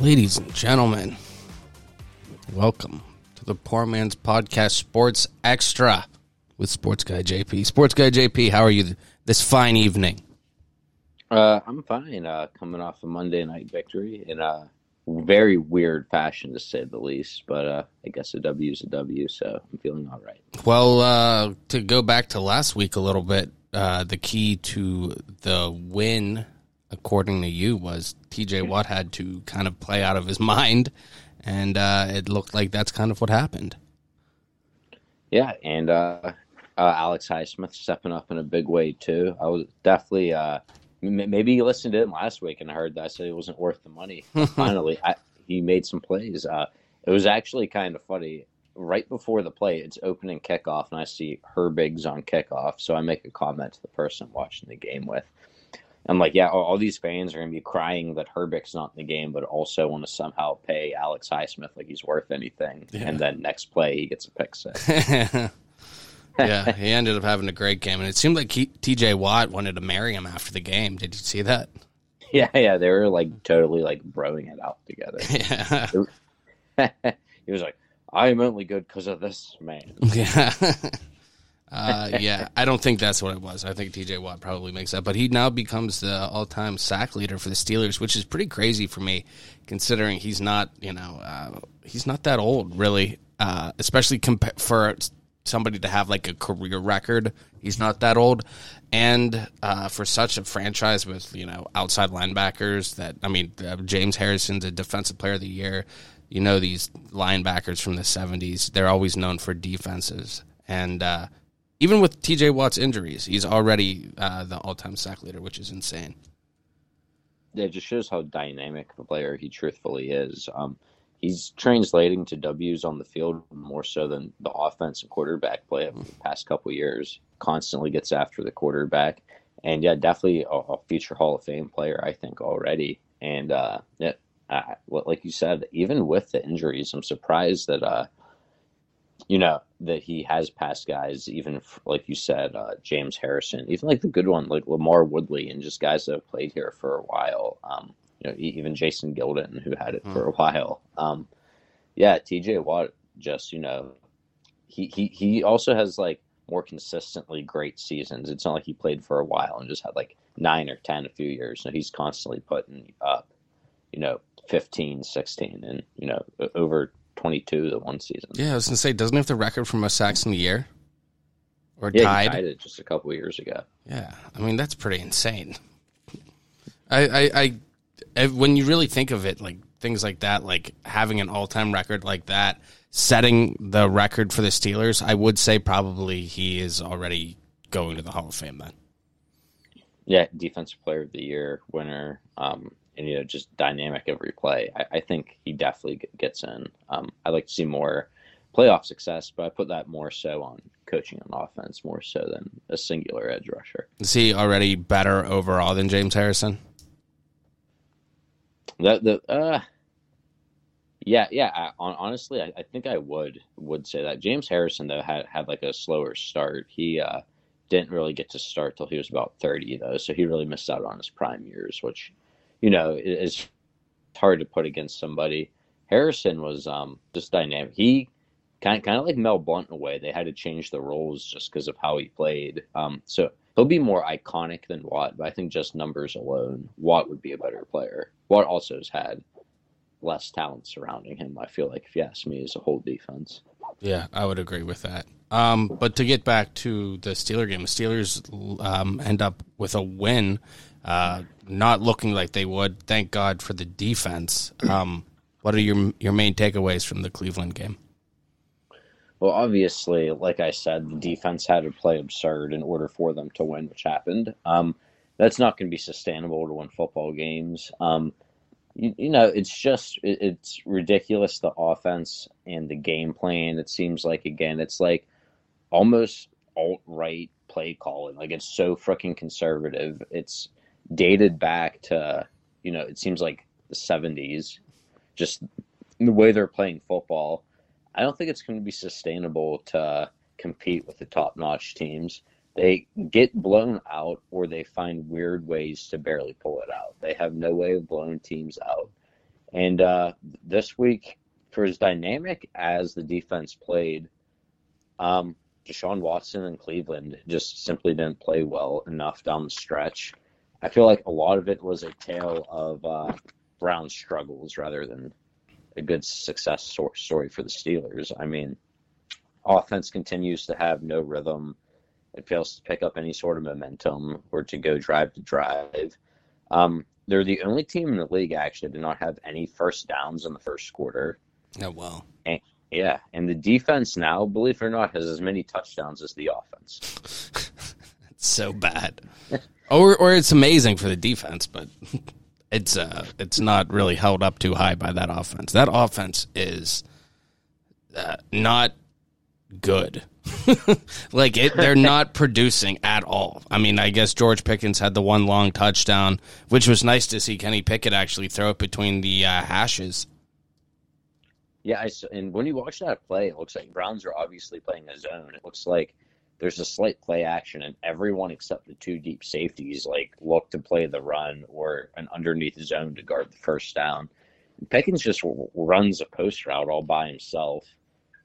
Ladies and gentlemen, welcome to the Poor Man's Podcast Sports Extra with Sports Guy JP. Sports Guy JP, how are you this fine evening? Uh, I'm fine. Uh, coming off a Monday night victory in a very weird fashion, to say the least. But uh, I guess a W is a W, so I'm feeling all right. Well, uh, to go back to last week a little bit, uh, the key to the win, according to you, was TJ Watt had to kind of play out of his mind, and uh, it looked like that's kind of what happened. Yeah, and uh, uh, Alex Highsmith stepping up in a big way too. I was definitely uh, m- maybe you listened to him last week and I heard that I said it wasn't worth the money. Finally, I, he made some plays. Uh, it was actually kind of funny. Right before the play, it's opening kickoff, and I see Herbig's on kickoff. So I make a comment to the person watching the game with. I'm like, yeah, all, all these fans are going to be crying that Herbig's not in the game, but also want to somehow pay Alex Highsmith like he's worth anything. Yeah. And then next play, he gets a pick six. yeah, he ended up having a great game, and it seemed like he, TJ Watt wanted to marry him after the game. Did you see that? yeah, yeah, they were like totally like broing it out together. Yeah, he was like, I am only good because of this man. yeah, uh, yeah. I don't think that's what it was. I think TJ Watt probably makes that, but he now becomes the all-time sack leader for the Steelers, which is pretty crazy for me, considering he's not, you know, uh, he's not that old, really. Uh, especially for somebody to have like a career record. He's not that old, and uh, for such a franchise with you know outside linebackers that I mean uh, James Harrison's a defensive player of the year. You know these linebackers from the '70s; they're always known for defenses, and uh, even with T.J. Watt's injuries, he's already uh, the all-time sack leader, which is insane. Yeah, It just shows how dynamic of a player he truthfully is. Um, he's translating to W's on the field more so than the offense and quarterback play of the past couple years. Constantly gets after the quarterback, and yeah, definitely a, a future Hall of Fame player, I think already. And uh, yeah, uh, like you said, even with the injuries, I'm surprised that uh, you know that he has passed guys, even f- like you said, uh, James Harrison, even like the good one like LaMarr Woodley, and just guys that have played here for a while. Um, you know, even Jason Gildon, who had it for a while. Um, yeah, TJ Watt, just you know, he he he also has like more consistently great seasons. It's not like he played for a while and just had like nine or ten a few years. So he's constantly putting up, you know, 15, 16, and you know, over 22 the one season. Yeah, I was gonna say, doesn't he have the record for most sacks in the year, or Yeah, tied? he tied it just a couple of years ago. Yeah, I mean that's pretty insane. I, I, I, I- when you really think of it, like things like that, like having an all-time record like that, setting the record for the Steelers, I would say probably he is already going to the Hall of Fame. Then, Yeah, defensive player of the year winner. Um, and you know, just dynamic every play. I, I think he definitely gets in. Um, I'd like to see more playoff success, but I put that more so on coaching on offense, more so than a singular edge rusher. is he already better overall than James Harrison? The the uh, yeah, yeah. I, hon- honestly, I, I think I would would say that James Harrison though had had like a slower start. He uh, didn't really get to start till he was about thirty though, so he really missed out on his prime years, which you know i- is hard to put against somebody. Harrison was um, just dynamic. He kind kind of like Mel Blount in a way. They had to change the roles just because of how he played. Um, so he'll be more iconic than Watt, but I think just numbers alone, Watt would be a better player. Watt also has had less talent surrounding him. I feel like, if you ask me, as a whole defense. Yeah, I would agree with that. Um, but to get back to the Steeler game, the Steelers um, end up with a win, uh, not looking like they would. Thank God for the defense. Um, what are your your main takeaways from the Cleveland game? Well, obviously, like I said, the defense had to play absurd in order for them to win, which happened. Um, that's not going to be sustainable to win football games. Um, you, you know, it's just it, it's ridiculous the offense and the game plan. It seems like again, it's like almost alt right play calling. Like it's so freaking conservative. It's dated back to you know, it seems like the seventies. Just the way they're playing football. I don't think it's going to be sustainable to compete with the top notch teams. They get blown out or they find weird ways to barely pull it out. They have no way of blowing teams out. And uh, this week, for as dynamic as the defense played, um, Deshaun Watson and Cleveland just simply didn't play well enough down the stretch. I feel like a lot of it was a tale of uh, Brown's struggles rather than a good success story for the Steelers. I mean, offense continues to have no rhythm. It fails to pick up any sort of momentum or to go drive to drive. Um, they're the only team in the league actually to not have any first downs in the first quarter. Oh well. And, yeah, and the defense now, believe it or not, has as many touchdowns as the offense. it's so bad. or or it's amazing for the defense, but it's uh it's not really held up too high by that offense. That offense is uh, not good. like it, they're not producing at all. I mean, I guess George Pickens had the one long touchdown, which was nice to see Kenny Pickett actually throw it between the uh, hashes. Yeah, I, and when you watch that play, it looks like Browns are obviously playing a zone. It looks like there's a slight play action, and everyone except the two deep safeties like look to play the run or an underneath zone to guard the first down. Pickens just runs a post route all by himself.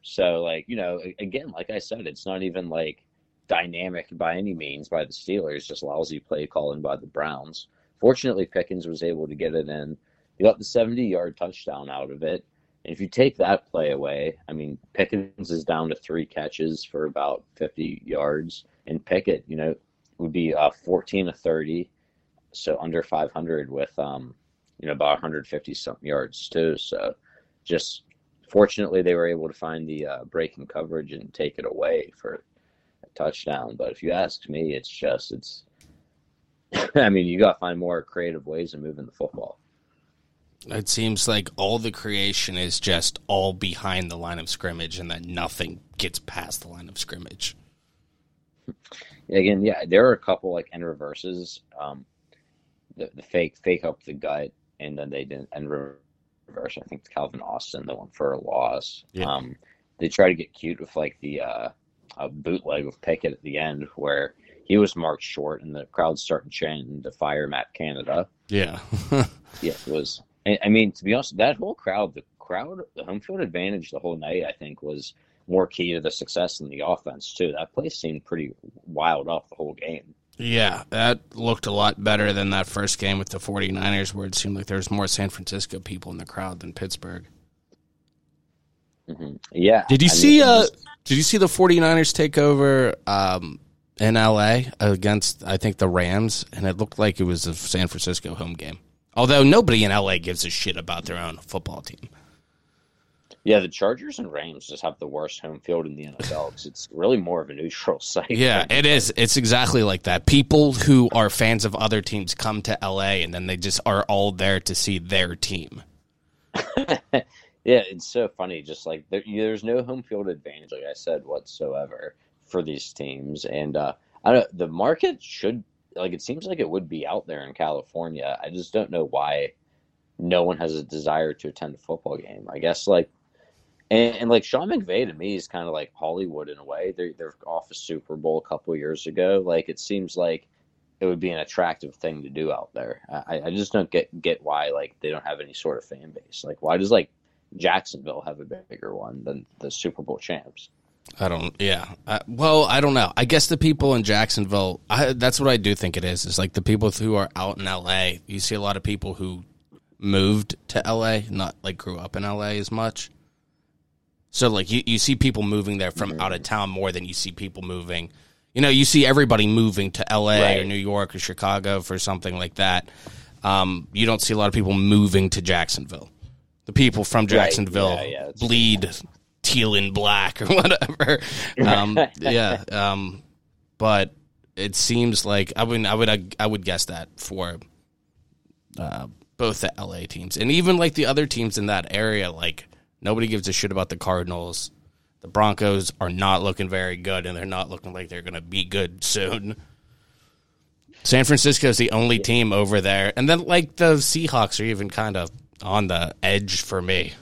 So, like you know, again, like I said, it's not even like dynamic by any means by the Steelers, just lousy play calling by the Browns. Fortunately, Pickens was able to get it in. He got the 70 yard touchdown out of it. And if you take that play away, I mean, Pickens is down to three catches for about 50 yards, and Pickett, you know, would be uh, 14 to 30, so under 500 with, um, you know, about 150 something yards too. So just fortunately, they were able to find the uh, breaking coverage and take it away for a touchdown. But if you ask me, it's just, it's, I mean, you got to find more creative ways of moving the football. It seems like all the creation is just all behind the line of scrimmage, and that nothing gets past the line of scrimmage. Again, yeah, there are a couple like end reverses, um, the, the fake fake up the gut, and then they didn't end reverse. I think it's Calvin Austin, the one for a loss. Yeah. Um, they try to get cute with like the uh, a bootleg of Pickett at the end, where he was marked short, and the crowd starting chanting to fire Matt Canada. Yeah, yeah, it was I mean, to be honest, that whole crowd, the crowd, the home field advantage the whole night, I think, was more key to the success in the offense too. That place seemed pretty wild off the whole game. Yeah, that looked a lot better than that first game with the 49ers where it seemed like there was more San Francisco people in the crowd than Pittsburgh. Mm-hmm. Yeah. Did you I see mean, uh did you see the 49ers take over um in LA against I think the Rams and it looked like it was a San Francisco home game. Although nobody in LA gives a shit about their own football team. Yeah, the Chargers and Rams just have the worst home field in the NFL because it's really more of a neutral site. Yeah, it is. It's exactly like that. People who are fans of other teams come to LA and then they just are all there to see their team. yeah, it's so funny. Just like there, there's no home field advantage, like I said, whatsoever for these teams. And uh, I don't. The market should like it seems like it would be out there in California. I just don't know why no one has a desire to attend a football game. I guess like and, and like Sean McVay to me is kind of like Hollywood in a way. They're they're off a Super Bowl a couple years ago. Like it seems like it would be an attractive thing to do out there. I, I just don't get get why like they don't have any sort of fan base. Like why does like Jacksonville have a bigger one than the Super Bowl champs? I don't. Yeah. Uh, well, I don't know. I guess the people in Jacksonville. I, that's what I do think it is. Is like the people who are out in L.A. You see a lot of people who moved to L.A. Not like grew up in L.A. as much. So like you, you see people moving there from out of town more than you see people moving. You know, you see everybody moving to L.A. Right. or New York or Chicago for something like that. Um, you don't see a lot of people moving to Jacksonville. The people from Jacksonville right. yeah, yeah, bleed teal and black or whatever. Um, yeah. Um, but it seems like I would I would I would guess that for. Uh, both the LA teams and even like the other teams in that area. Like nobody gives a shit about the Cardinals. The Broncos are not looking very good, and they're not looking like they're going to be good soon. San Francisco is the only team over there, and then like the Seahawks are even kind of on the edge for me.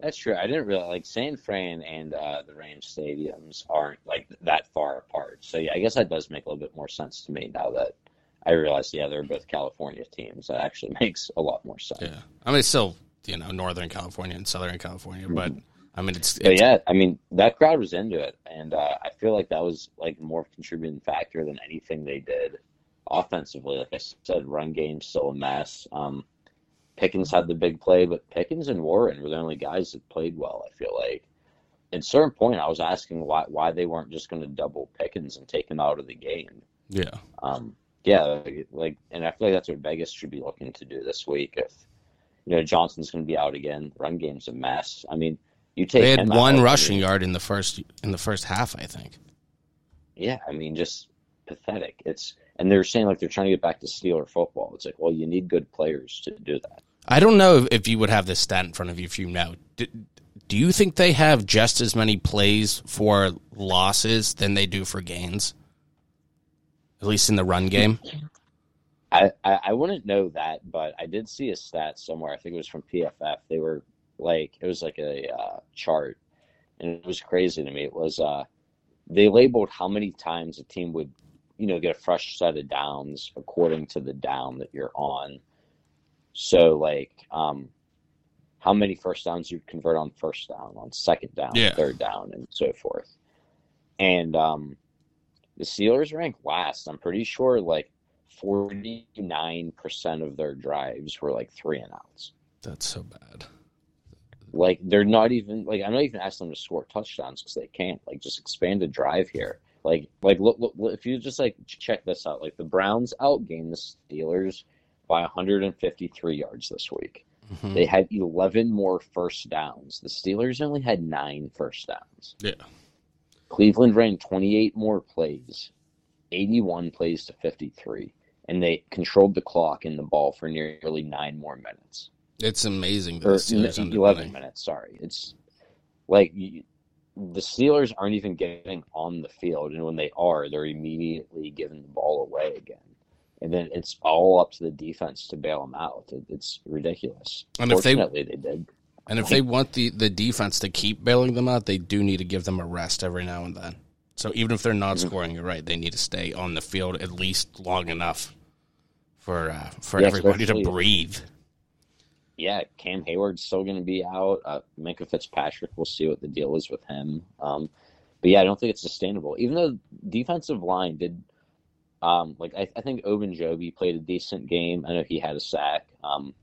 That's true. I didn't realize like San Fran and uh, the Rams stadiums aren't like that far apart. So yeah, I guess that does make a little bit more sense to me now that I realize yeah they're both California teams. That actually makes a lot more sense. Yeah, I mean it's still you know Northern California and Southern California, but I mean it's, But yeah, I mean that crowd was into it, and uh, I feel like that was like more contributing factor than anything they did offensively. Like I said, run game still a mess. Um, Pickens had the big play, but Pickens and Warren were the only guys that played well. I feel like. At a certain point, I was asking why why they weren't just going to double Pickens and take him out of the game. yeah. Um, yeah, like, and I feel like that's what Vegas should be looking to do this week. If you know Johnson's going to be out again, run game's a mess. I mean, you take They had one I rushing mean, yard in the first in the first half, I think. Yeah, I mean, just pathetic. It's and they're saying like they're trying to get back to Steeler football. It's like, well, you need good players to do that. I don't know if, you would have this stat in front of you if you know. Do, do you think they have just as many plays for losses than they do for gains? At least in the run game. I, I I wouldn't know that, but I did see a stat somewhere. I think it was from PFF. They were like it was like a uh, chart, and it was crazy to me. It was uh, they labeled how many times a team would, you know, get a fresh set of downs according to the down that you're on. So like, um, how many first downs you'd convert on first down, on second down, Yeah. third down, and so forth. And um, the Steelers rank last. I'm pretty sure like 49% of their drives were like three and outs. That's so bad. Like they're not even like I'm not even asking them to score touchdowns because they can't. Like just expand a drive here. Like like look, look look- if you just like check this out. Like the Browns outgained the Steelers by 153 yards this week. Mhm. They had 11 more first downs. The Steelers only had nine first downs. Yeah. Cleveland ran 28 more plays, 81 plays to 53, and they controlled the clock and the ball for nearly nine more minutes. It's amazing Or n- 11 winning. minutes, sorry. It's like you, the Steelers aren't even getting on the field, and when they are, they're immediately giving the ball away again. And then it's all up to the defense to bail them out. It, it's ridiculous. And if they- they did. And if they want the, the defense to keep bailing them out, they do need to give them a rest every now and then. So even if they're not Mm-hmm. scoring, you're right. They need to stay on the field at least long enough for uh, for Yeah, everybody to breathe. yeah, Cam Heyward's still going to be out. Uh, Minkah Fitzpatrick, we'll see what the deal is with him. Um, but yeah, I don't think it's sustainable. Even though defensive line did, um, like I, I think Ogunjobi played a decent game. I know he had a sack. Um,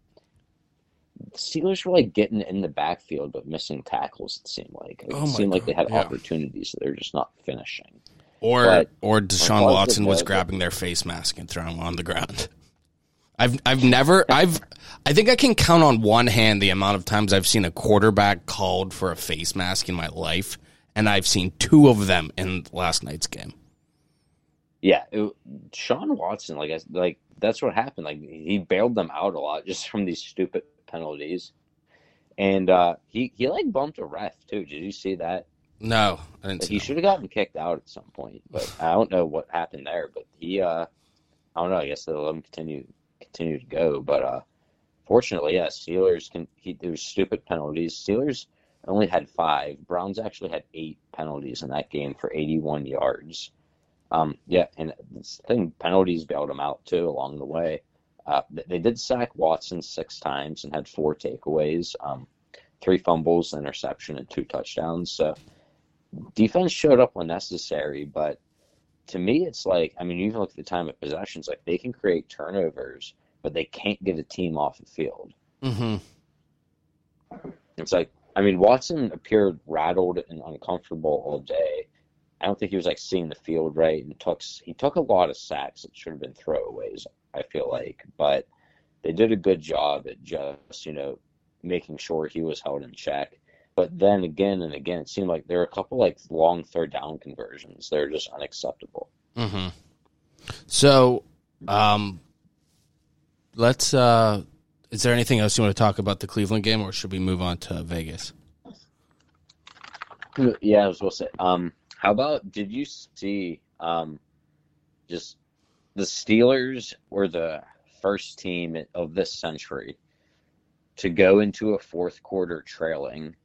the Steelers were like getting in the backfield but missing tackles. It seemed like it Oh my seemed like they had yeah. opportunities that they're just not finishing. Or But- or Deshaun Watson was grabbing their face mask and throwing them on the ground. I've I've never I've I think I can count on one hand the amount of times I've seen a quarterback called for a face mask in my life, and I've seen two of them in last night's game. Yeah, it, Sean Watson, like I, like that's what happened. Like he bailed them out a lot just from these stupid penalties, and uh, he he like bumped a ref too. Did you see that? No, I didn't Like, he should have gotten kicked out at some point, but I don't know what happened there. But he, uh, I don't know. I guess they'll let him continue continue to go. But uh, fortunately, yeah, Steelers can. He, there was stupid penalties. Steelers only had five. Browns actually had eight penalties in that game for 81 yards. Um, yeah, and this thing penalties bailed them out too along the way. Uh, they did sack Watson six times and had four takeaways, um, three fumbles, interception, and two touchdowns. So defense showed up when necessary, but to me, it's like I mean, you even look at the time of possessions, like they can create turnovers, but they can't get a team off the field. Mm-hmm. It's like I mean, Watson appeared rattled and uncomfortable all day. I don't think he was like seeing the field right, and took he took a lot of sacks that should have been throwaways. I feel like, but they did a good job at just you know making sure he was held in check. But then again and again, it seemed like there were a couple like long third down conversions. They're just unacceptable. Mm-hmm. So, um, let's. Uh, Is there anything else you want to talk about the Cleveland game, or should we move on to Vegas? Yeah, I was going to say. Um, how about did you see um, just the Steelers were the first team of this century to go into a fourth quarter trailing,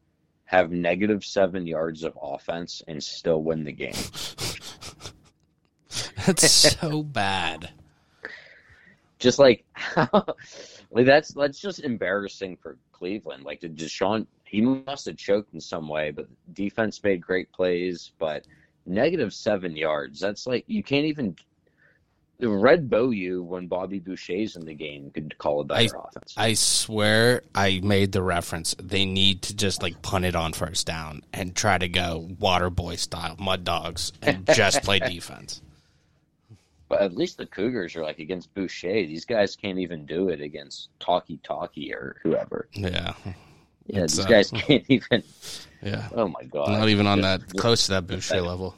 have negative seven yards of offense, and still win the game. That's so bad. Just like, like that's that's just embarrassing for Cleveland. Like, Deshaun? He must have choked in some way, but defense made great plays. But negative seven yards. That's like you can't even the Red Beaulieu when Bobby Boucher's in the game could call a better I, offense. I swear I made the reference. They need to just like punt it on first down and try to go water boy style, mud dogs, and just play defense. But at least the Cougars are like against Boucher. These guys can't even do it against Talkie Talkie or whoever. Yeah. Yeah, it's, these guys uh, can't even. Yeah. Oh my god. Not even on that close to that Boucher pathetic. level.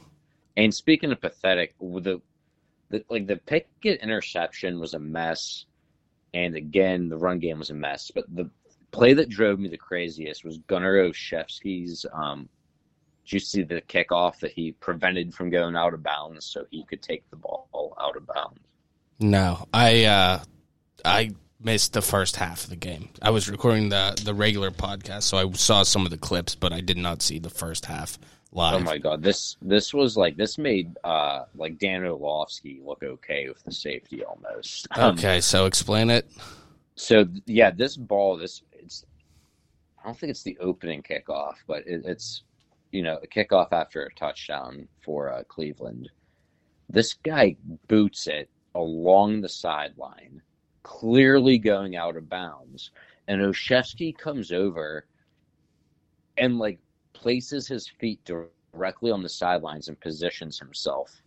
And speaking of pathetic, the the, like the Pickett interception was a mess, and again the run game was a mess. But the play that drove me the craziest was Gunnar Olszewski's. Um, did you see the kickoff that he prevented from going out of bounds so he could take the ball out of bounds? No, I uh, I missed the first half of the game. I was recording the the regular podcast, so I saw some of the clips, but I did not see the first half live. Oh my god, this this was like this made uh like Dan Orlovsky look okay with the safety almost. Um, okay, so explain it. So yeah, this ball, this it's I don't think it's the opening kickoff, but it, it's you know a kickoff after a touchdown for uh, Cleveland. This guy boots it along the sideline, clearly going out of bounds, and Olszewski comes over and like places his feet directly on the sidelines and positions himself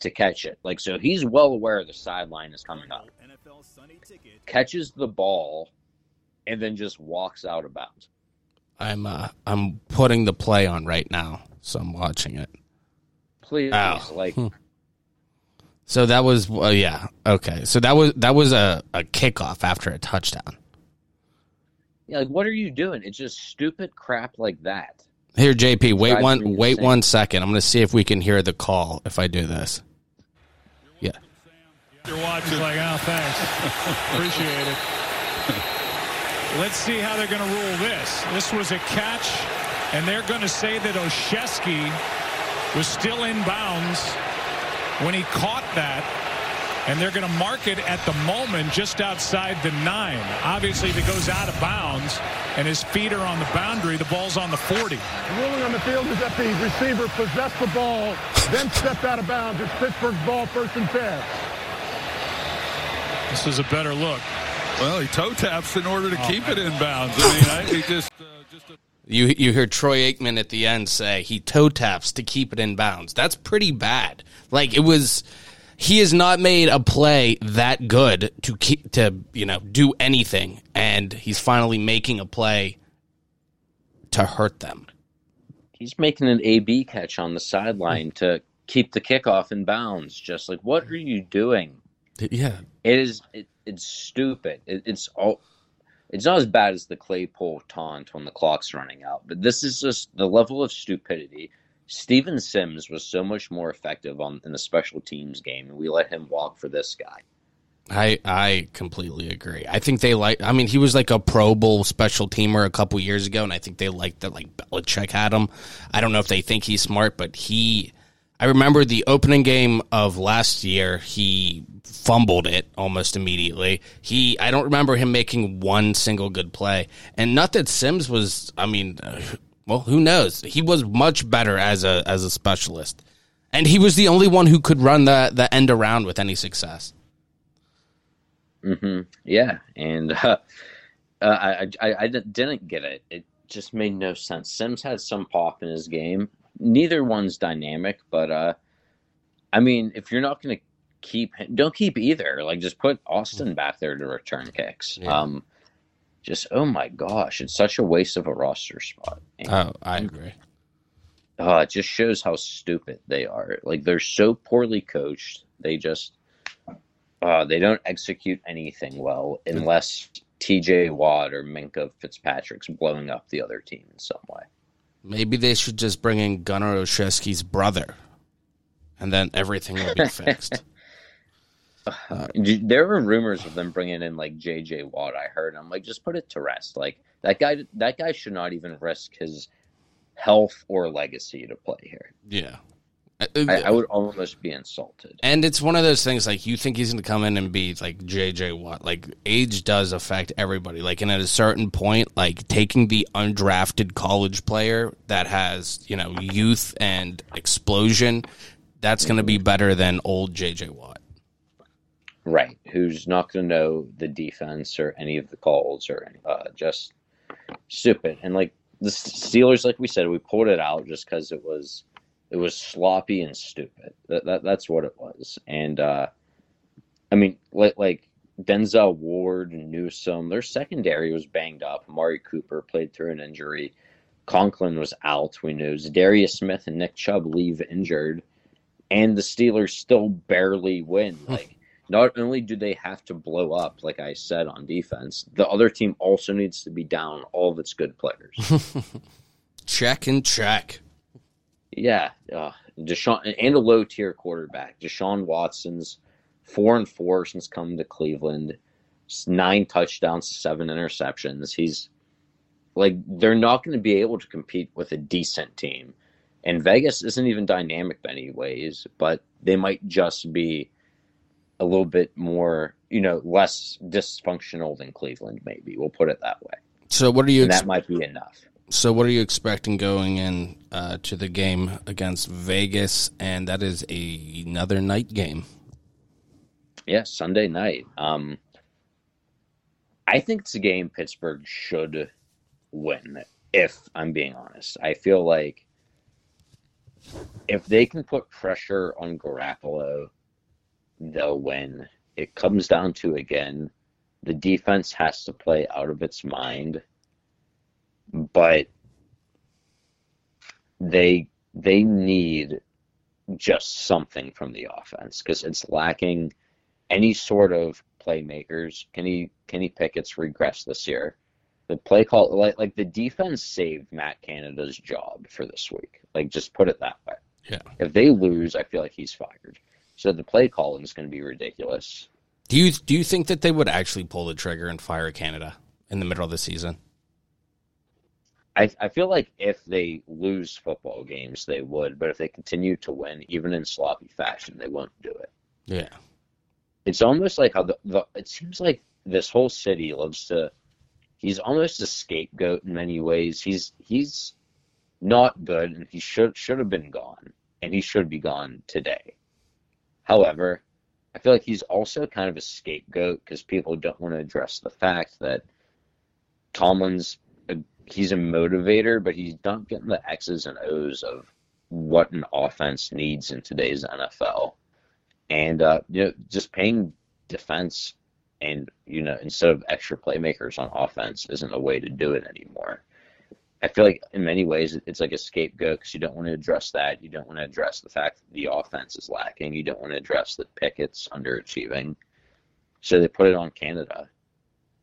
to catch it. Like so he's well aware the sideline is coming up. Catches the ball and then just walks out of bounds. I'm uh I'm putting the play on right now, so I'm watching it. Please Ow. like hmm. So that was uh, yeah, okay. So that was that was a, a kickoff after a touchdown. Yeah, like what are you doing? It's just stupid crap like that. Here, JP, wait one, wait one second. I'm going to see if we can hear the call. If I do this, yeah. You're watching, like, oh, thanks, appreciate it. Let's see how they're going to rule this. This was a catch, and they're going to say that Olszewski was still in bounds when he caught that and they're going to mark it at the moment just outside the nine. Obviously, if it goes out of bounds and his feet are on the boundary, the ball's on the 40. The ruling on the field is that the receiver possessed the ball, then stepped out of bounds. It's Pittsburgh's ball, first and 10. This is a better look. Well, he toe taps in order to oh, keep man. it in bounds. I mean, I, he just. Uh, just a- you you hear Troy Aikman at the end say he toe taps to keep it in bounds. That's pretty bad. Like it was he has not made a play that good to keep, to you know do anything, and he's finally making a play to hurt them. He's making an AB catch on the sideline to keep the kickoff in bounds. Just like, what are you doing? Yeah, it is. It, it's stupid. It, it's all. It's not as bad as the Claypool taunt when the clock's running out, but this is just the level of stupidity Steven Sims was so much more effective on in the special teams game, and we let him walk for this guy. I I completely agree. I think they like. I mean, he was like a Pro Bowl special teamer a couple years ago, and I think they like that. Like Belichick had him. I don't know if they think he's smart, but he. I remember the opening game of last year. He fumbled it almost immediately. He. I don't remember him making one single good play, and not that Sims was. I mean. Uh, well, who knows? He was much better as a as a specialist, and he was the only one who could run the the end around with any success. Hmm. Yeah, and uh, uh, I, I I didn't get it. It just made no sense. Sims had some pop in his game. Neither one's dynamic, but uh, I mean, if you're not going to keep, don't keep either. Like, just put Austin back there to return kicks. Yeah. Um, just oh my gosh, it's such a waste of a roster spot. And, oh, I agree. Uh, it just shows how stupid they are. Like they're so poorly coached. They just uh, they don't execute anything well unless TJ Watt or Minkah Fitzpatrick's blowing up the other team in some way. Maybe they should just bring in Gunnar Olszewski's brother, and then everything will be fixed. Uh, there were rumors of them bringing in like JJ Watt. I heard. I'm like, just put it to rest. Like that guy. That guy should not even risk his health or legacy to play here. Yeah. Uh, uh, I, I, would almost be insulted. And it's one of those things like you think he's going to come in and be like JJ Watt. Like age does affect everybody. Like, and at a certain point, like taking the undrafted college player that has you know youth and explosion, that's going to be mm-hmm. better than old JJ Watt. Right, who's not going to know the defense or any of the calls or uh, just stupid. And like the Steelers, like we said, we pulled it out just because it was it was sloppy and stupid. That, that that's what it was. And uh, I mean, like, like Denzel Ward and Newsome, their secondary was banged up. Amari Cooper played through an injury. Conklin was out. We knew Darius Smith and Nick Chubb leave injured, and the Steelers still barely win. Like, not only do they have to blow up, like I said on defense, the other team also needs to be down all of its good players. check and check. Yeah, uh, Deshaun and a low tier quarterback. Deshaun Watson's four and four since coming to Cleveland, nine touchdowns, seven interceptions. He's like they're not going to be able to compete with a decent team. And Vegas isn't even dynamic many ways, but they might just be a little bit more, you know, less dysfunctional than Cleveland. Maybe we'll put it that way. So, what are you? Ex- that might be enough. So, what are you expecting going in uh, to the game against Vegas? And that is a, another night game. Yeah, Sunday night. Um, I think it's a game Pittsburgh should win. If I'm being honest, I feel like if they can put pressure on Garoppolo, they'll win. It comes down to again, the defense has to play out of its mind but they they need just something from the offense because it's lacking any sort of playmakers. Kenny Kenny Pickett's regressed this year. The play call like like the defense saved Matt Canada's job for this week. Like just put it that way. Yeah. If they lose, I feel like he's fired. So the play calling is going to be ridiculous. Do you do you think that they would actually pull the trigger and fire Canada in the middle of the season? I, I feel like if they lose football games, they would, but if they continue to win, even in sloppy fashion, they won't do it. Yeah. It's almost like how the, the it seems like this whole city loves to. He's almost a scapegoat in many ways. He's he's not good, and he should should have been gone, and he should be gone today. However, I feel like he's also kind of a scapegoat because people don't want to address the fact that Tomlin's he's a motivator, but he's not getting the X's and O's of what an offense needs in today's NFL. And uh, you know, just paying defense and you know instead of extra playmakers on offense isn't a way to do it anymore. I feel like in many ways it's like a scapegoat because you don't want to address that. You don't want to address the fact that the offense is lacking. You don't want to address that Pickett's underachieving. So they put it on Canada.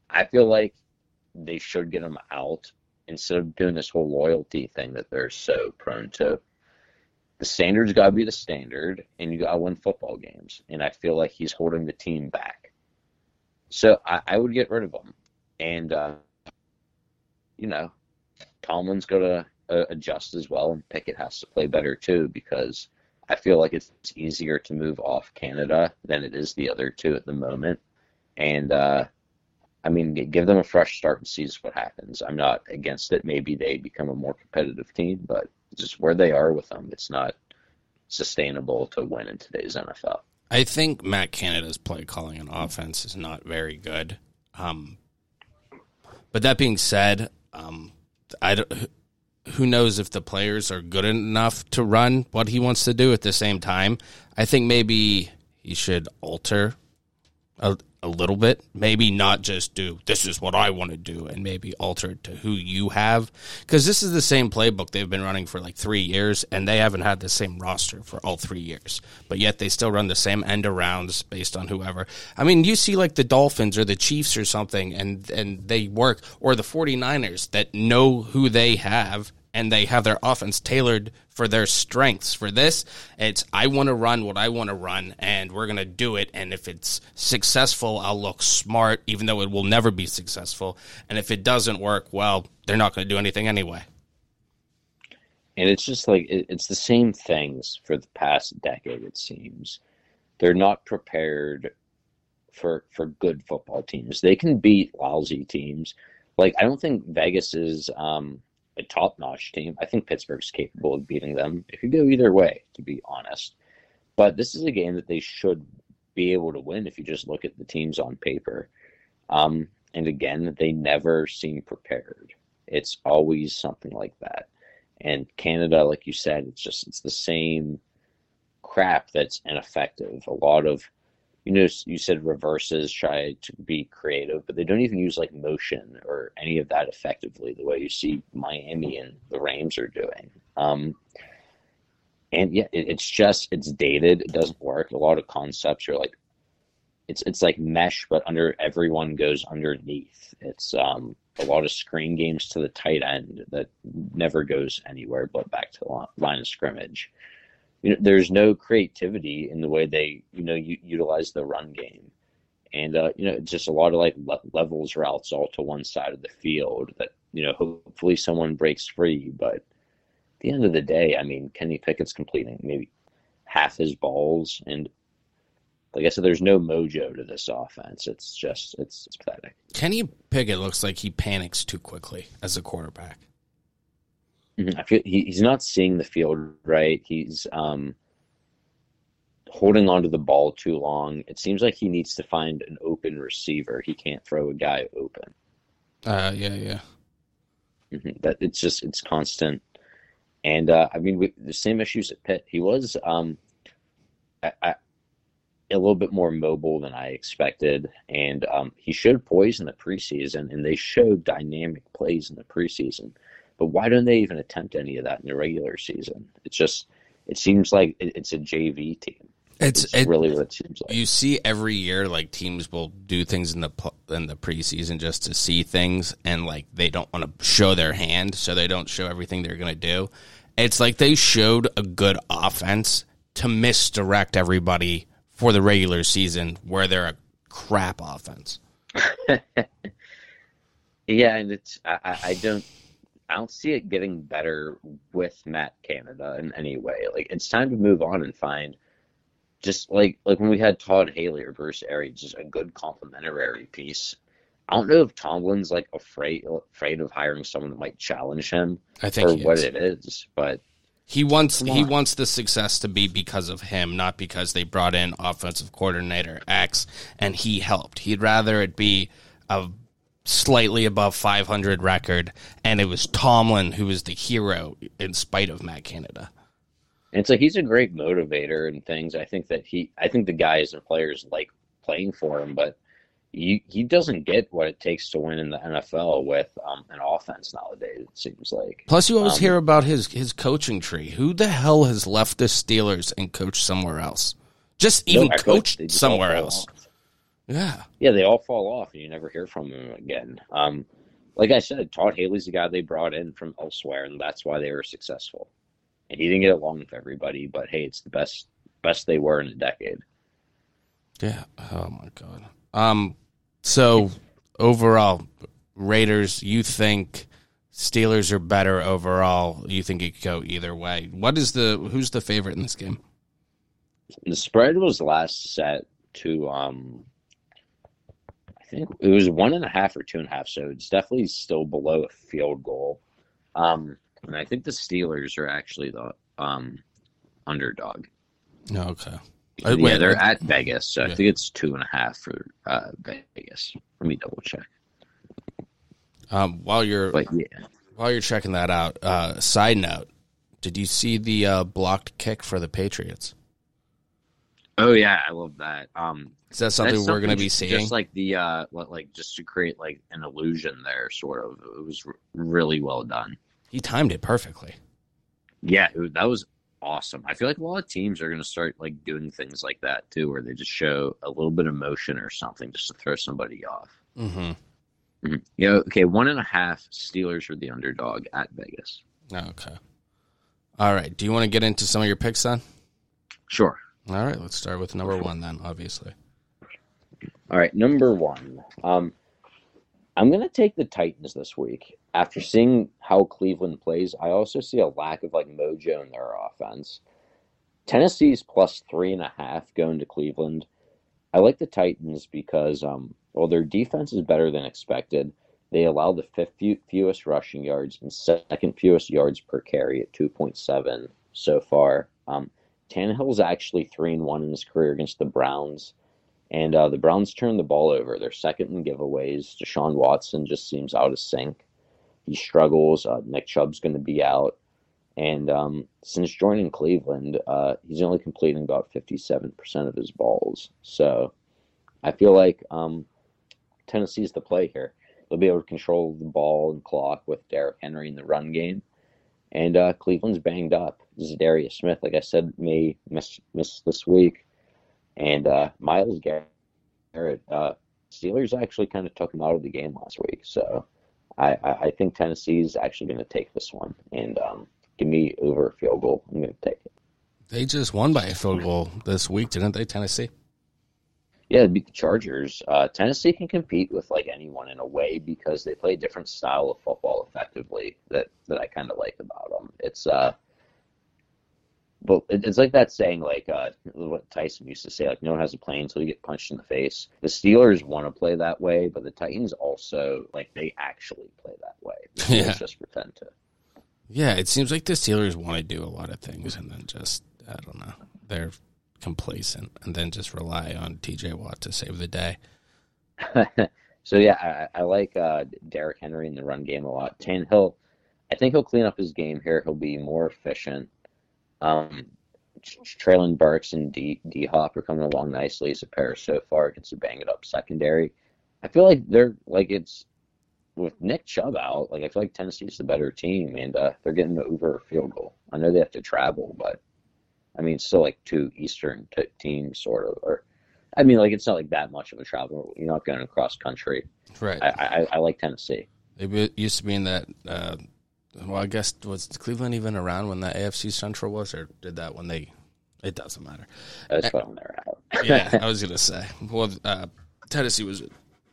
I feel like they should get him out instead of doing this whole loyalty thing that they're so prone to. The standard's got to be the standard, and you got to win football games. And I feel like he's holding the team back. So I, I would get rid of him. And, uh, you know, Tomlin's got to uh, adjust as well, and Pickett has to play better too because I feel like it's easier to move off Canada than it is the other two at the moment. And uh, I mean, give them a fresh start and see what happens. I'm not against it. Maybe they become a more competitive team, but just where they are with them, it's not sustainable to win in today's NFL. I think Matt Canada's play calling and offense is not very good. Um, but that being said, um, I don't, who knows if the players are good enough to run what he wants to do at the same time. I think maybe he should alter a little bit. Maybe not just do this is what I want to do and maybe alter it to who you have. Because this is the same playbook they've been running for like three years and they haven't had the same roster for all three years. But yet they still run the same end arounds based on whoever. I mean, you see like the Dolphins or the Chiefs or something and, and they work, or the 49ers that know who they have and they have their offense tailored for their strengths. For this, it's I want to run what I want to run, and we're going to do it. And if it's successful, I'll look smart, even though it will never be successful. And if it doesn't work, well, they're not going to do anything anyway. And it's just like it's the same things for the past decade. It seems they're not prepared for for good football teams. They can beat lousy teams. Like I don't think Vegas is. Um, a top notch team. I think Pittsburgh's capable of beating them. It could go either way, to be honest. But this is a game that they should be able to win if you just look at the teams on paper. Um, and again, they never seem prepared. It's always something like that. And Canada, like you said, it's just it's the same crap that's ineffective. A lot of you know, you said reverses try to be creative, but they don't even use like motion or any of that effectively the way you see Miami and the Rams are doing. Um, and yeah, it, it's just it's dated. It doesn't work. A lot of concepts are like it's it's like mesh, but under everyone goes underneath. It's um, a lot of screen games to the tight end that never goes anywhere but back to the line of scrimmage you know, there's no creativity in the way they, you know, u- utilize the run game. And, uh, you know, just a lot of like le- levels routes all to one side of the field that, you know, hopefully someone breaks free. But at the end of the day, I mean, Kenny Pickett's completing maybe half his balls. And like I said, there's no mojo to this offense. It's just, it's, it's pathetic. Kenny Pickett looks like he panics too quickly as a quarterback. Mm-hmm. I feel he, he's not seeing the field right. He's um, holding onto the ball too long. It seems like he needs to find an open receiver. He can't throw a guy open. Uh, yeah, yeah. Mm-hmm. That it's just it's constant, and uh, I mean we, the same issues at Pitt. He was um, I, I, a little bit more mobile than I expected, and um, he showed poise in the preseason, and they showed dynamic plays in the preseason. But why don't they even attempt any of that in the regular season? It's just it seems like it's a JV team. It's, it's it, really what it seems like. You see every year, like teams will do things in the in the preseason just to see things, and like they don't want to show their hand, so they don't show everything they're going to do. It's like they showed a good offense to misdirect everybody for the regular season, where they're a crap offense. yeah, and it's I, I don't I don't see it getting better with Matt Canada in any way. Like it's time to move on and find just like like when we had Todd Haley or Bruce Arians, just a good complementary piece. I don't know if Tomlin's like afraid afraid of hiring someone that might challenge him. I think for what is. it is, but he wants he wants the success to be because of him, not because they brought in offensive coordinator X and he helped. He'd rather it be a slightly above 500 record, and it was Tomlin who was the hero in spite of Matt Canada. And so he's a great motivator and things. I think that he, I think the guys and players like playing for him, but he he doesn't get what it takes to win in the NFL with um, an offense nowadays. It seems like. Plus, you always um, hear about his his coaching tree. Who the hell has left the Steelers and coached somewhere else? Just even no, coached somewhere else. Yeah. Yeah, they all fall off and you never hear from them again. Um, like I said, Todd Haley's the guy they brought in from elsewhere, and that's why they were successful. And he didn't get along with everybody, but hey, it's the best best they were in a decade. Yeah. Oh my god. Um. So overall, Raiders, you think Steelers are better overall? You think it could go either way? What is the who's the favorite in this game? The spread was last set to um think it was one and a half or two and a half, so it's definitely still below a field goal. Um, and I think the Steelers are actually the um, underdog. Okay. Yeah, Wait, they're at Vegas, so yeah. I think it's two and a half for uh, Vegas. Let me double check. Um, while you're but, yeah. while you're checking that out, uh, side note: Did you see the uh, blocked kick for the Patriots? Oh yeah, I love that. Um, Is that something we're going to be seeing? Just like the uh, like just to create like an illusion there, sort of. It was r- really well done. he timed it perfectly. Yeah, it that was awesome. I feel like a lot of teams are going to start like doing things like that too, where they just show a little bit of motion or something just to throw somebody off. Mm-hmm. Mhm. Yeah. Okay. One and a half. Steelers are the underdog at Vegas. Okay. All right. Do you want to get into some of your picks then? Sure. All right. Let's start with number one then. Obviously. All right, number one. Um, I'm going to take the Titans this week. After seeing how Cleveland plays, I also see a lack of like mojo in their offense. Tennessee's plus three and a half going to Cleveland. I like the Titans because, um, well, their defense is better than expected. They allow the fifth few, fewest rushing yards and second fewest yards per carry at 2.7 so far. Um, Tannehill's actually three and one in his career against the Browns. And uh, the Browns turned the ball over. They're second in giveaways. Deshaun Watson just seems out of sync. He struggles. Uh, Nick Chubb's going to be out. And um, since joining Cleveland, uh, he's only completing about 57% of his balls. So I feel like um, Tennessee's the play here. They'll be able to control the ball and clock with Derrick Henry in the run game. And uh, Cleveland's banged up. Darius Smith, like I said, may miss, miss this week. And uh, Myles Garrett, uh, Steelers actually kind of took him out of the game last week. So I, I, I think Tennessee's actually going to take this one and um, give me over a field goal. I'm going to take it. They just won by a field goal this week, didn't they, Tennessee? Yeah, beat the Chargers. Uh, Tennessee can compete with like anyone in a way because they play a different style of football effectively that, that I kind of like about them. It's uh, but it's like that saying, like uh, what Tyson used to say, like no one has a play until you get punched in the face. The Steelers want to play that way, but the Titans also like they actually play that way. Yeah. just pretend to. Yeah, it seems like the Steelers want to do a lot of things and then just I don't know. They're complacent and then just rely on TJ Watt to save the day. so yeah, I, I like uh, Derrick Henry in the run game a lot. Tannehill, I think he'll clean up his game here. He'll be more efficient. Um, Treylon Burks and D Hop are coming along nicely as a pair so far against a banged up secondary. I feel like they're like it's with Nick Chubb out. Like I feel like Tennessee's the better team, and uh, they're getting over a field goal. I know they have to travel, but I mean, it's still like two Eastern t- teams, sort of. Or I mean, like it's not like that much of a travel. You're not going across country. Right. I, I, I like Tennessee. It used to be in that. Uh, well, I guess was Cleveland even around when the AFC Central was, or did that when they? It doesn't matter. That's when they're out. Yeah, I was gonna say. Well, uh, Tennessee was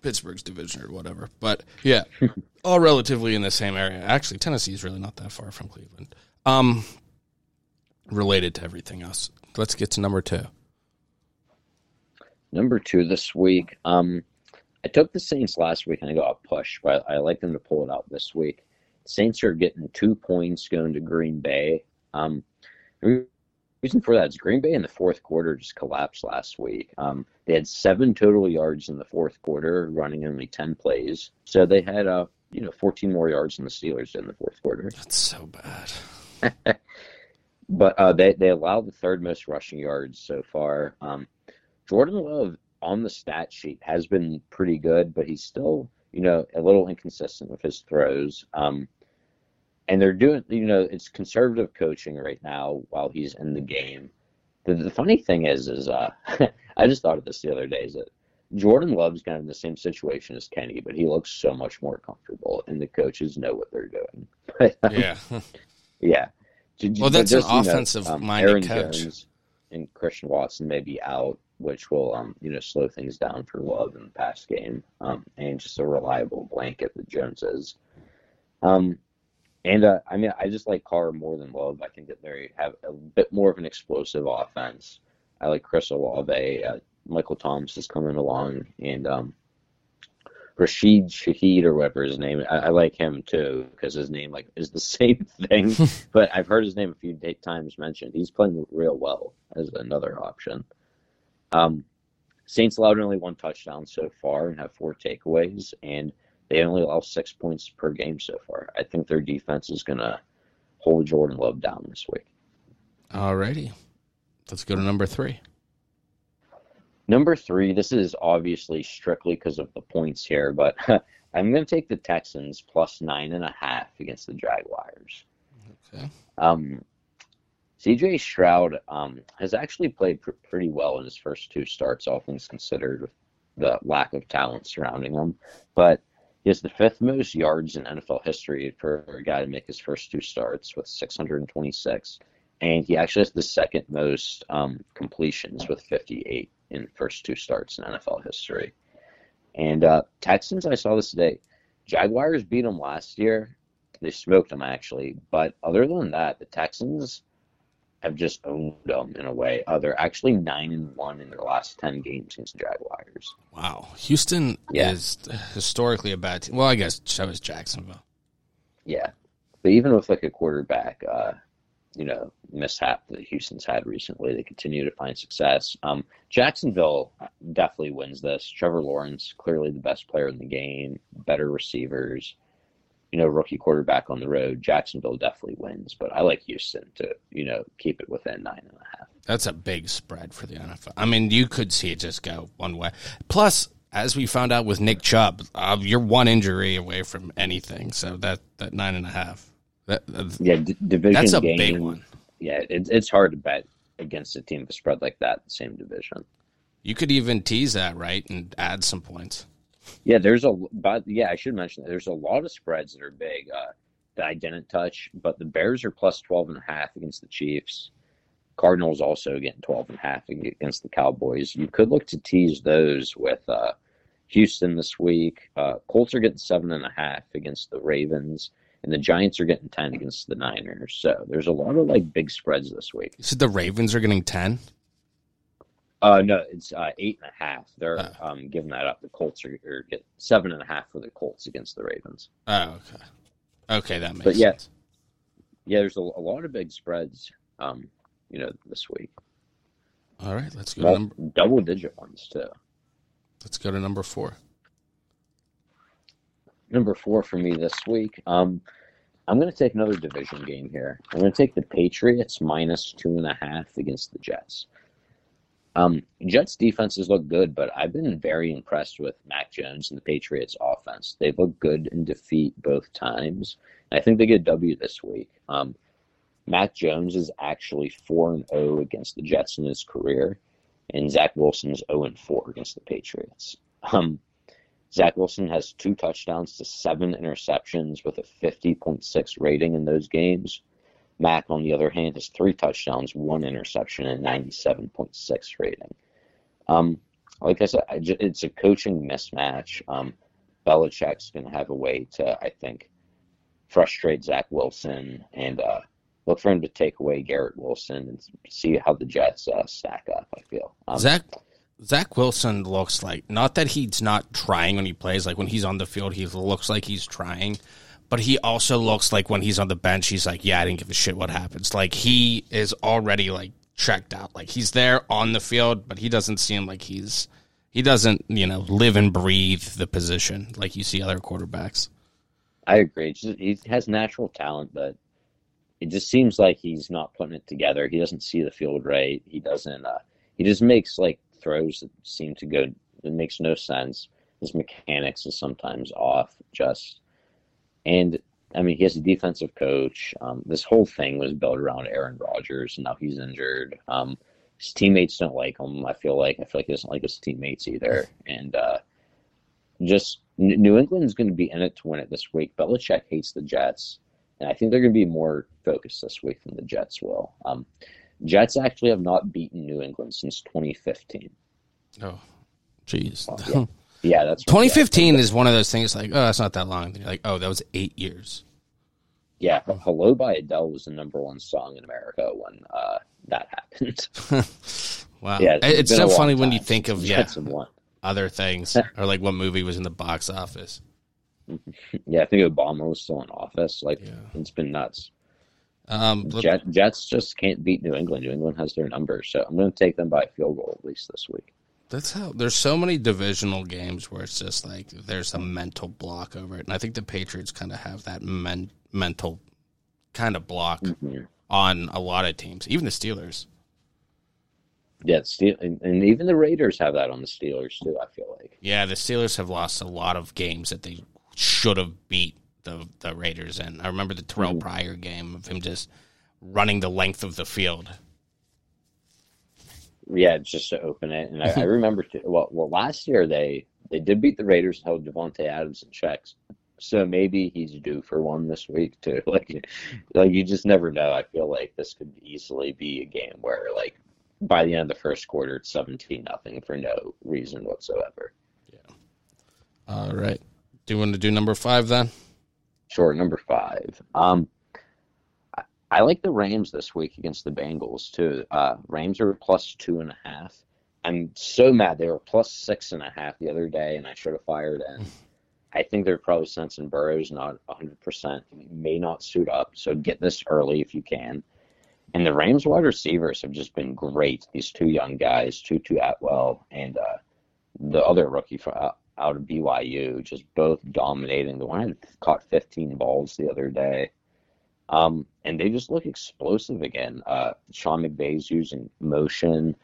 Pittsburgh's division or whatever, but yeah, all relatively in the same area. Actually, Tennessee is really not that far from Cleveland. Um, related to everything else. Let's get to number two. Number two this week. Um, I took the Saints last week and I got a push, but I like them to pull it out this week. Saints are getting two points going to Green Bay. Um, the reason for that is Green Bay in the fourth quarter just collapsed last week. Um, they had seven total yards in the fourth quarter, running only ten plays. So they had uh, you know, 14 more yards than the Steelers in the fourth quarter. That's so bad. but uh, they they allowed the third most rushing yards so far. Um, Jordan Love on the stat sheet has been pretty good, but he's still you know a little inconsistent with his throws. Um, and they're doing you know it's conservative coaching right now while he's in the game. The, the funny thing is is uh, I just thought of this the other day is that Jordan Love's kind of in the same situation as Kenny, but he looks so much more comfortable, and the coaches know what they're doing. Yeah. yeah. Well, that's an just, you know, offensive-minded Aaron coach. Jones and Christian Watson may be out, which will um, you know slow things down for Love in the pass game, um, and just a reliable blanket that Jones is. Um, and uh, I mean, I just like Carr more than Love. I think that they have a bit more of an explosive offense. I like Chris Olave. Uh, Michael Thomas is coming along, and um, Rashid Shaheed or whatever his name. I, I like him too because his name like is the same thing. but I've heard his name a few times mentioned. He's playing real well as another option. Um, Saints allowed only one touchdown so far and have four takeaways, and they only allow six points per game so far. I think their defense is gonna hold Jordan Love down this week. Alrighty. Let's go to number three. Number three, this is obviously strictly because of the points here, but I'm going to take the Texans plus nine and a half against the Jaguars. Okay. Um, CJ Stroud um, has actually played pr- pretty well in his first two starts, all things considered, with the lack of talent surrounding him. But he has the fifth most yards in NFL history for a guy to make his first two starts with 626. And he actually has the second most um, completions with 58 in first two starts in NFL history. And uh, Texans, I saw this today. Jaguars beat them last year. They smoked them actually, but other than that, the Texans have just owned them in a way. Uh, they're actually nine and one in their last ten games against the Jaguars. Wow. Houston Yeah. is historically a bad team. Well, I guess so is Jacksonville. Yeah, but even with like a quarterback, uh, you know, mishap that Houston's had recently, they continue to find success. Um, Jacksonville definitely wins this. Trevor Lawrence, clearly the best player in the game, better receivers. You know, rookie quarterback on the road. Jacksonville definitely wins, but I like Houston to you know keep it within nine and a half. That's a big spread for the NFL. I mean, you could see it just go one way. Plus, as we found out with Nick Chubb, uh, you're one injury away from anything. So that that nine and a half. That, that's, Yeah, d- division that's a game. big one. Yeah, it's it's hard to bet against a team with a spread like that, in the same division. You could even tease that right and add some points. Yeah, there's a but yeah, I should mention that there's a lot of spreads that are big uh, that I didn't touch, but the Bears are plus 12 and a half against the Chiefs. Cardinals also getting 12 and a half against the Cowboys. You could look to tease those with uh, Houston this week. Uh, Colts are getting seven and a half against the Ravens, and the Giants are getting 10 against the Niners. So there's a lot of like big spreads this week. So the Ravens are getting ten. Uh, no, it's uh, eight and a half. They're Oh. um, giving that up. The Colts are, are get seven and a half for the Colts against the Ravens. Oh, okay. Okay, that makes But yeah, sense. Yeah, there's a, a lot of big spreads, um, you know, this week. All right, let's go to Well, number. double digit ones too. Let's go to number four. Number four for me this week. Um, I'm going to take another division game here. I'm going to take the Patriots minus two and a half against the Jets. Um, Jets defenses look good, but I've been very impressed with Mac Jones and the Patriots offense. They've looked good in defeat both times. I think they get a W this week. Um, Mac Jones is actually four and zero against the Jets in his career, and Zach Wilson is zero and four against the Patriots. Um, Zach Wilson has two touchdowns to seven interceptions with a 50.6 rating in those games. Mac, on the other hand, has three touchdowns, one interception, and 97.6 rating. Um, like I said, I it's a coaching mismatch. Um, Belichick's going to have a way to, I think, frustrate Zach Wilson and uh, look for him to take away Garrett Wilson and see how the Jets uh, stack up. I feel um, Zach Zach Wilson looks like not that he's not trying when he plays. Like when he's on the field, he looks like he's trying, but he also looks like when he's on the bench, he's like, "Yeah, I didn't give a shit what happens." Like he is already like checked out. Like he's there on the field, but he doesn't seem like he's he doesn't you know live and breathe the position like you see other quarterbacks. I agree. He has natural talent, but it just seems like he's not putting it together. He doesn't see the field right. He doesn't. Uh, he just makes like throws that seem to go. It makes no sense. His mechanics is sometimes off. Just and I mean, he has a defensive coach. Um, this whole thing was built around Aaron Rodgers, and now he's injured. Um, his teammates don't like him. I feel like I feel like he doesn't like his teammates either, and uh, just New England's going to be in it to win it this week. Belichick hates the Jets, and I think they're going to be more focused this week than the Jets will. Um, Jets actually have not beaten New England since 2015. Oh, jeez. yeah. Yeah, that's 2015 is one of those things like, oh, that's not that long. Then you're like, oh, that was eight years. Yeah, "Hello" by Adele was the number one song in America when uh, that happened. Wow. yeah, it's been so a long funny when you think of yeah Jets other things or like what movie was in the box office. Yeah, I think Obama was still in office. Like Yeah. it's been nuts. Um, Jet, Jets just can't beat New England. New England has their number, so I'm going to take them by a field goal at least this week. that's how there's so many divisional games where it's just like there's a mental block over it, and I think the Patriots kind of have that men, mental kind of block Mm-hmm. on a lot of teams, even the Steelers. Yeah, Steel, and, and even the Raiders have that on the Steelers too. I feel like. Yeah, the Steelers have lost a lot of games that they should have beat the the Raiders in. I remember the Terrell hmm. Pryor game of him just running the length of the field. Yeah, just to open it, and I, I remember. Too, well, well, last year they they did beat the Raiders and held Davante Adams in checks. So maybe he's due for one this week too. Like, like you just never know. I feel like this could easily be a game where, like, by the end of the first quarter, it's seventeen nothing for no reason whatsoever. Yeah. All right. Do you want to do number five then? Sure, number five. Um, I, I like the Rams this week against the Bengals too. Uh, Rams are plus two and a half. I'm so mad they were plus six and a half the other day, and I should have fired in. I think they're probably sensing Burrow's not 100%. He may not suit up, so get this early if you can. And the Rams wide receivers have just been great. These two young guys, Tutu Atwell and uh, the other rookie for, uh, out of BYU, just both dominating. The one caught 15 balls the other day. Um, and they just look explosive again. Uh, Sean McVay's using motion.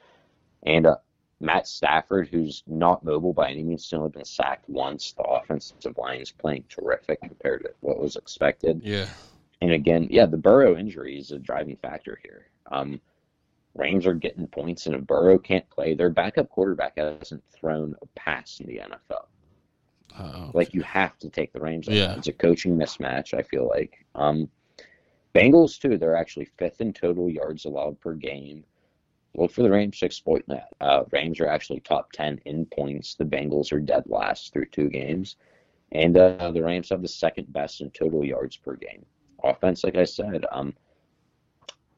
And uh, Matt Stafford, who's not mobile by any means, still only been sacked once. The offensive line is playing terrific compared to what was expected. Yeah. And again, yeah, the Burrow injury is a driving factor here. Um, Rams are getting points, and if Burrow can't play, their backup quarterback hasn't thrown a pass in the NFL. Uh, Like you have to take the Rams. on Yeah. It's a coaching mismatch. I feel like. Um, Bengals too. They're actually fifth in total yards allowed per game. Look for the Rams to exploit that. Uh, Rams are actually top ten in points. The Bengals are dead last through two games, and uh, the Rams have the second best in total yards per game. Offense, like I said, um,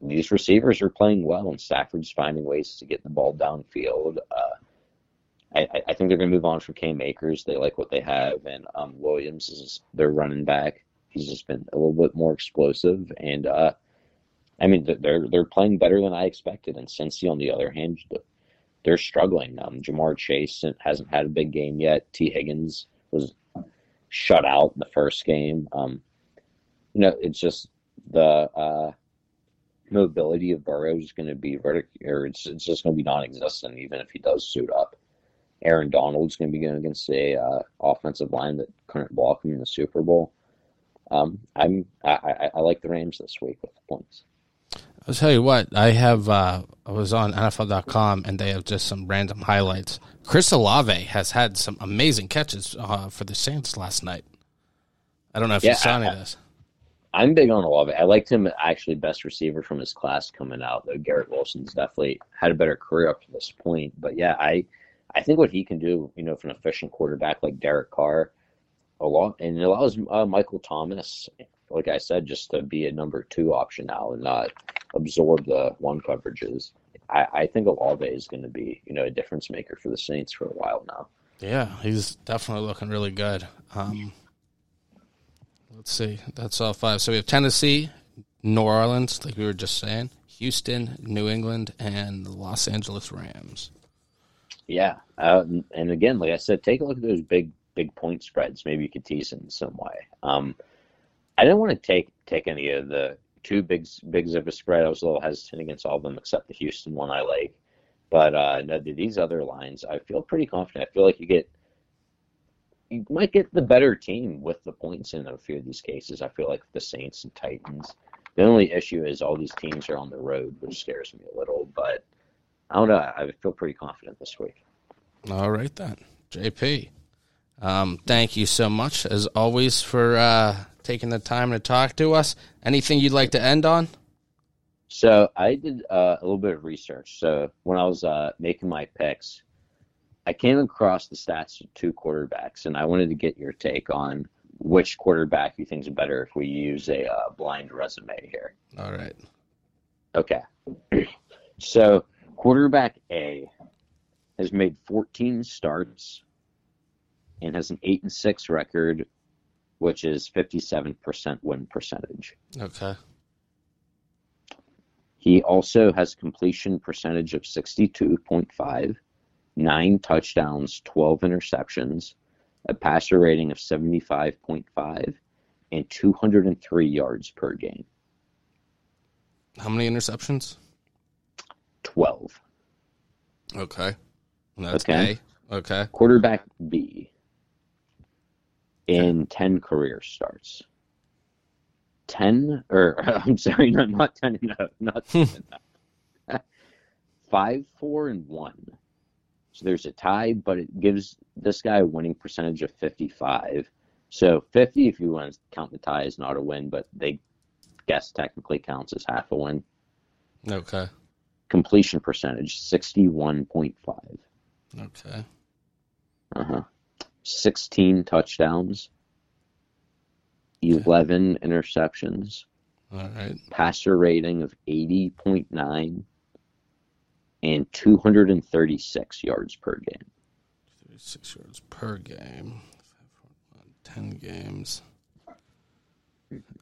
these receivers are playing well, and Stafford's finding ways to get the ball downfield. Uh, I, I- think they're going to move on from Cam Akers. They like what they have, and um, Williams is their running back. He's just been a little bit more explosive, and uh, I mean they're they're playing better than I expected. And Cincy, on the other hand, they're struggling. Um, Ja'Marr Chase hasn't had a big game yet. Tee Higgins was shut out in the first game. Um, you know, it's just the uh, mobility of Burrow is going to be vertic- or it's, it's just going to be non-existent, even if he does suit up. Aaron Donald's going to be going against a uh, offensive line that couldn't block him in the Super Bowl. Um, I'm I, I, I like the Rams this week with the points. I'll tell you what, I have. Uh, I was on NFL.com and they have just some random highlights. Chris Olave has had some amazing catches uh, for the Saints last night. I don't know if Yeah, you saw any of this. I'm big on Olave. I liked him actually best receiver from his class coming out. Though Garrett Wilson's definitely had a better career up to this point. But yeah, I I think what he can do, you know, for an efficient quarterback like Derek Carr, a lot, and it allows uh, Michael Thomas, like I said, just to be a number two option now and not absorb the one coverages. I, I think Olave is going to be, you know, a difference maker for the Saints for a while now. Yeah, he's definitely looking really good. Um, let's see, that's all five. So we have Tennessee, New Orleans, like we were just saying, Houston, New England, and the Los Angeles Rams. Yeah, uh, and- again, like I said, take a look at those big big point spreads. Maybe you could tease it in some way. Um, I didn't want to take take any of the two big bigs of a spread. I was a little hesitant against all of them except the Houston one I like. But uh, no, these other lines, I feel pretty confident. I feel like you get you might get the better team with the points in a few of these cases. I feel like the Saints and Titans. The only issue is all these teams are on the road, which scares me a little. But I don't know. I feel pretty confident this week. All right then, JP. Um, thank you so much as always for uh, taking the time to talk to us. Anything you'd like to end on? So I did uh, a little bit of research. So when I was uh, making my picks, I came across the stats of two quarterbacks, and I wanted to get your take on which quarterback you think is better if we use a uh, blind resume here. All right. Okay. so quarterback A has made 14 starts and has an 8 and 6 record, which is 57% win percentage. Okay. He also has completion percentage of 62.5, nine touchdowns, 12 interceptions, a passer rating of 75.5, and 203 yards per game. How many interceptions? 12. Okay. That's Okay. A. Okay. Quarterback B in 10 career starts. 10, or I'm sorry, no, not 10 and no, not hmm. 10 and no. 5, 4, and 1. So there's a tie, but it gives this guy a winning percentage of 55. So 50, if you want to count the tie, is not a win, but they guess technically counts as half a win. Okay. Completion percentage, 61.5. Okay. Uh-huh. 16 touchdowns, 11 interceptions, All right. passer rating of 80.9, and 236 yards per game. 36 yards per game. 10 games.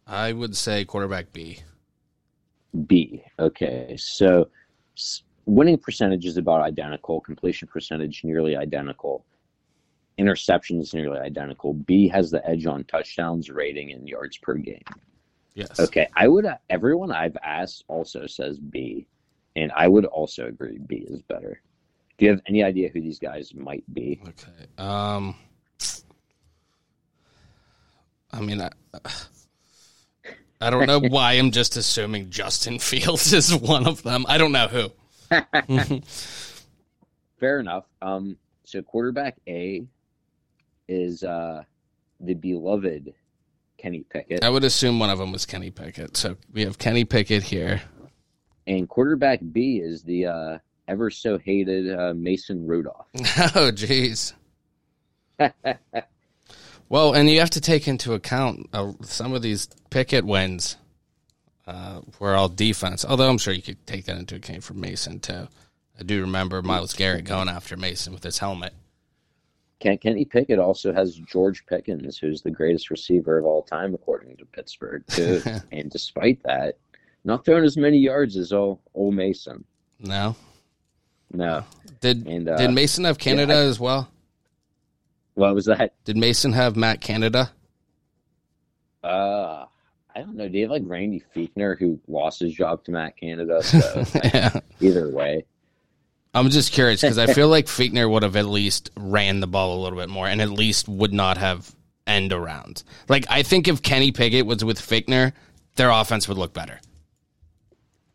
I would say quarterback B. B. Okay, so winning percentage is about identical, completion percentage nearly identical, interceptions nearly identical. B has the edge on touchdowns, rating, and yards per game. Yes. Okay, I would. Everyone I've asked also says B, and I would also agree B is better. Do you have any idea who these guys might be? Okay. Um. I mean, I, I don't know why I'm just assuming Justin Fields is one of them. I don't know who. Fair enough. Um, so quarterback A is uh the beloved Kenny Pickett, I would assume one of them was Kenny Pickett. So we have Kenny Pickett here. and quarterback B is the uh ever so hated uh, Mason Rudolph. Oh, jeez. Well, and you have to take into account uh, some of these Pickett wins uh, were all defense. Although I'm sure you could take that into account for Mason too. I do remember Myles Garrett going after Mason with his helmet. Ken- Kenny Pickett also has George Pickens, who's the greatest receiver of all time, according to Pittsburgh, too. and despite that, not throwing as many yards as old, old Mason. No, No. did And, uh, did Mason have Canada I- as well? What was that? Did Mason have Matt Canada? Uh, I don't know. Do you have like Randy Fichtner who lost his job to Matt Canada? So yeah. either way, I'm just curious because I feel like Fichtner would have at least ran the ball a little bit more and at least would not have end around. Like I think if Kenny Pickett was with Fichtner, their offense would look better.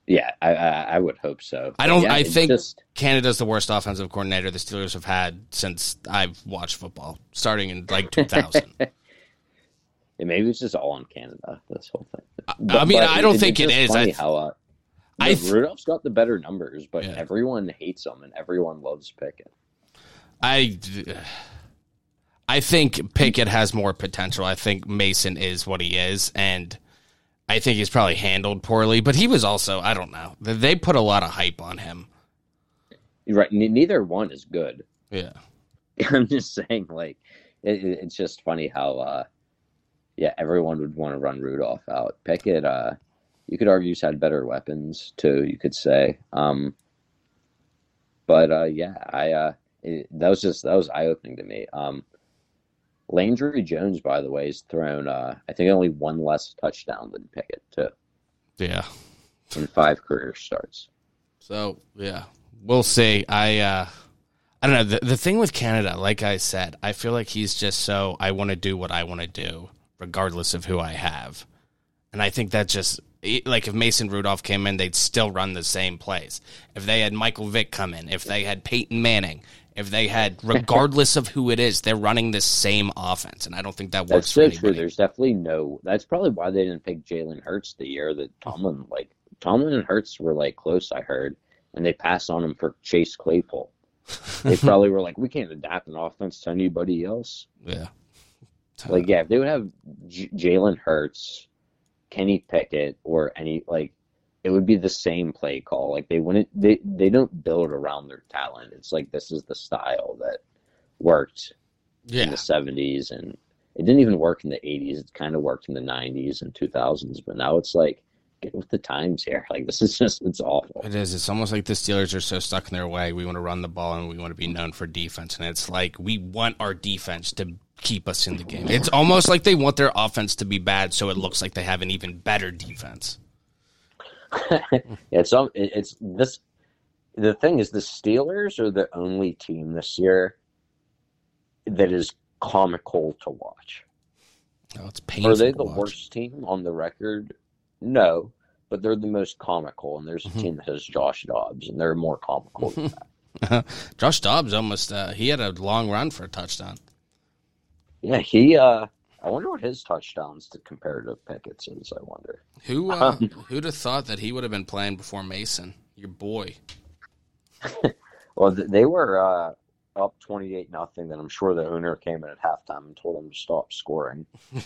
Yeah, I I, I would hope so. I don't. Yeah, I think just Canada's the worst offensive coordinator the Steelers have had since I've watched football, starting in like 2000. yeah, maybe it's just all on Canada. This whole thing. I mean, I don't think it's just is. Funny I- how uh, I th- Rudolph's got the better numbers, but Yeah. everyone hates him and everyone loves Pickett. I, I think Pickett has more potential. I think Mason is what he is, and I think he's probably handled poorly. But he was also, I don't know, they put a lot of hype on him. Right. ne- neither one is good. Yeah, I'm just saying, like, it- it's just funny how, uh, yeah, everyone would want to run Rudolph out. Pickett, uh, you could argue, he's had better weapons too. You could say, um, but uh, yeah, I uh, it, that was just that was eye opening to me. Um, Landry Jones, by the way, has thrown, uh, I think, only one less touchdown than Pickett too yeah. in five career starts. So yeah, we'll see. I, uh, I don't know. The, the thing with Canada, like I said, I feel like he's just so I want to do what I want to do, regardless of who I have, and I think that just like if Mason Rudolph came in, they'd still run the same plays. If they had Michael Vick come in, if they had Peyton Manning, if they had, regardless of who it is, they're running the same offense, and I don't think that works That's so true. There's definitely no. That's probably why they didn't pick Jalen Hurts the year that Tomlin like Tomlin and Hurts were like close. I heard, and they passed on him for Chase Claypool. They probably were like, we can't adapt an offense to anybody else. yeah, Like, yeah, if they would have J- Jalen Hurts, Kenny Pickett, or any like, it would be the same play call. Like they wouldn't. They they don't build around their talent. It's like this is the style that worked in the 70s and it didn't even work in the 80s it kind of worked in the 90s and 2000s but now it's like get with the times here like this is just it's awful It is. It's almost like the Steelers are so stuck in their way. We want to run the ball and we want to be known for defense. And it's like we want our defense to keep us in the game. It's almost like they want their offense to be bad so it looks like they have an even better defense. it's um, it's this the thing is, the Steelers are the only team this year that is comical to watch. Oh, it's painful. Are they the watch. worst team on the record? No, but they're the most comical, and there's a Mhm. team that has Josh Dobbs, and they're more comical than that. Josh Dobbs almost uh, he had a long run for a touchdown. Yeah, he. uh I wonder what his touchdowns to compare to Pickett's is. I wonder. Who uh, who'd have thought that he would have been playing before Mason, your boy? Well, they were uh up twenty-eight nothing. Then I'm sure the owner came in at halftime and told them to stop scoring.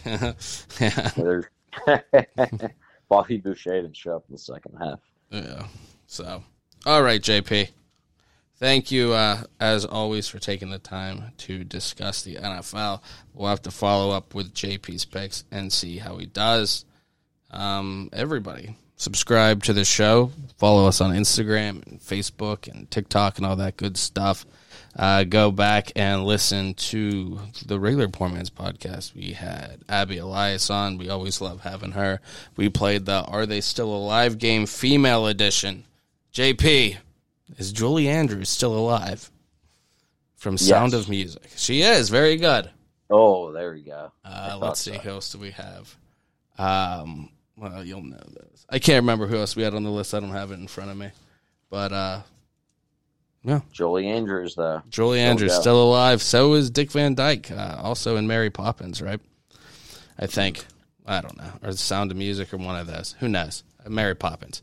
Bobby Boucher didn't show up in the second half. Yeah. So, all right, JP. Thank you, uh, as always, for taking the time to discuss the NFL. We'll have to follow up with JP's picks and see how he does. Um, everybody, subscribe to the show. Follow us on Instagram and Facebook and TikTok and all that good stuff. Uh, go back and listen to the regular Poor Man's podcast. We had Abby Elias on. We always love having her. We played the Are They Still Alive game female edition. JP, is Julie Andrews still alive? From Sound Yes. of Music. She is. Very good. Oh, there we go. Uh, let's see so. who else do we have. Um, well, you'll know this. I can't remember who else we had on the list. I don't have it in front of me. But uh, yeah, Jolie Andrews, though. Julie Still Andrews go. still alive. So is Dick Van Dyke, uh, also in Mary Poppins, right? I think. I don't know, or the Sound of Music, or one of those. Who knows? Mary Poppins.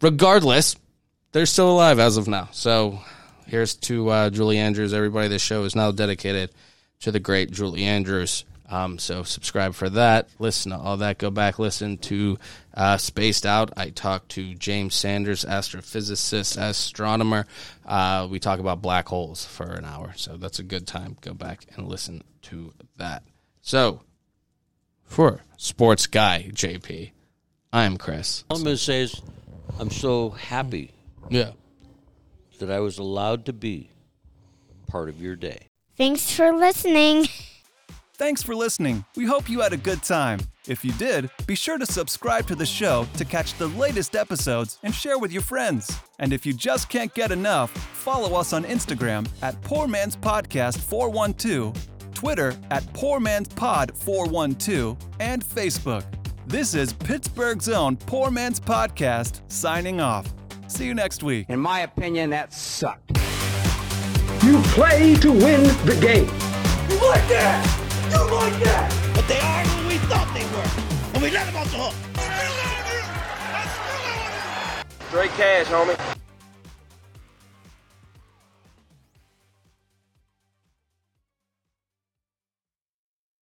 Regardless, they're still alive as of now. So here's to uh, Julie Andrews. Everybody, this show is now dedicated to the great Julie Andrews. Um, so subscribe for that. Listen to all that. Go back, listen to uh, Spaced Out. I talked to James Sanders, astrophysicist, astronomer. Uh, we talk about black holes for an hour. So that's a good time. Go back and listen to that. So for Sports Guy JP, I'm Chris. All I'm going to say is I'm so happy Yeah. that I was allowed to be part of your day. Thanks for listening. Thanks for listening. We hope you had a good time. If you did, be sure to subscribe to the show to catch the latest episodes and share with your friends. And if you just can't get enough, follow us on Instagram at Poor Man's Podcast 412, Twitter at Poor Man's Pod 412, and Facebook. This is Pittsburgh's own Poor Man's Podcast signing off. See you next week. In my opinion, that sucked. You play to win the game. You like that? You like that? But they are who we thought they were. And we let them off the hook. Straight cash, homie.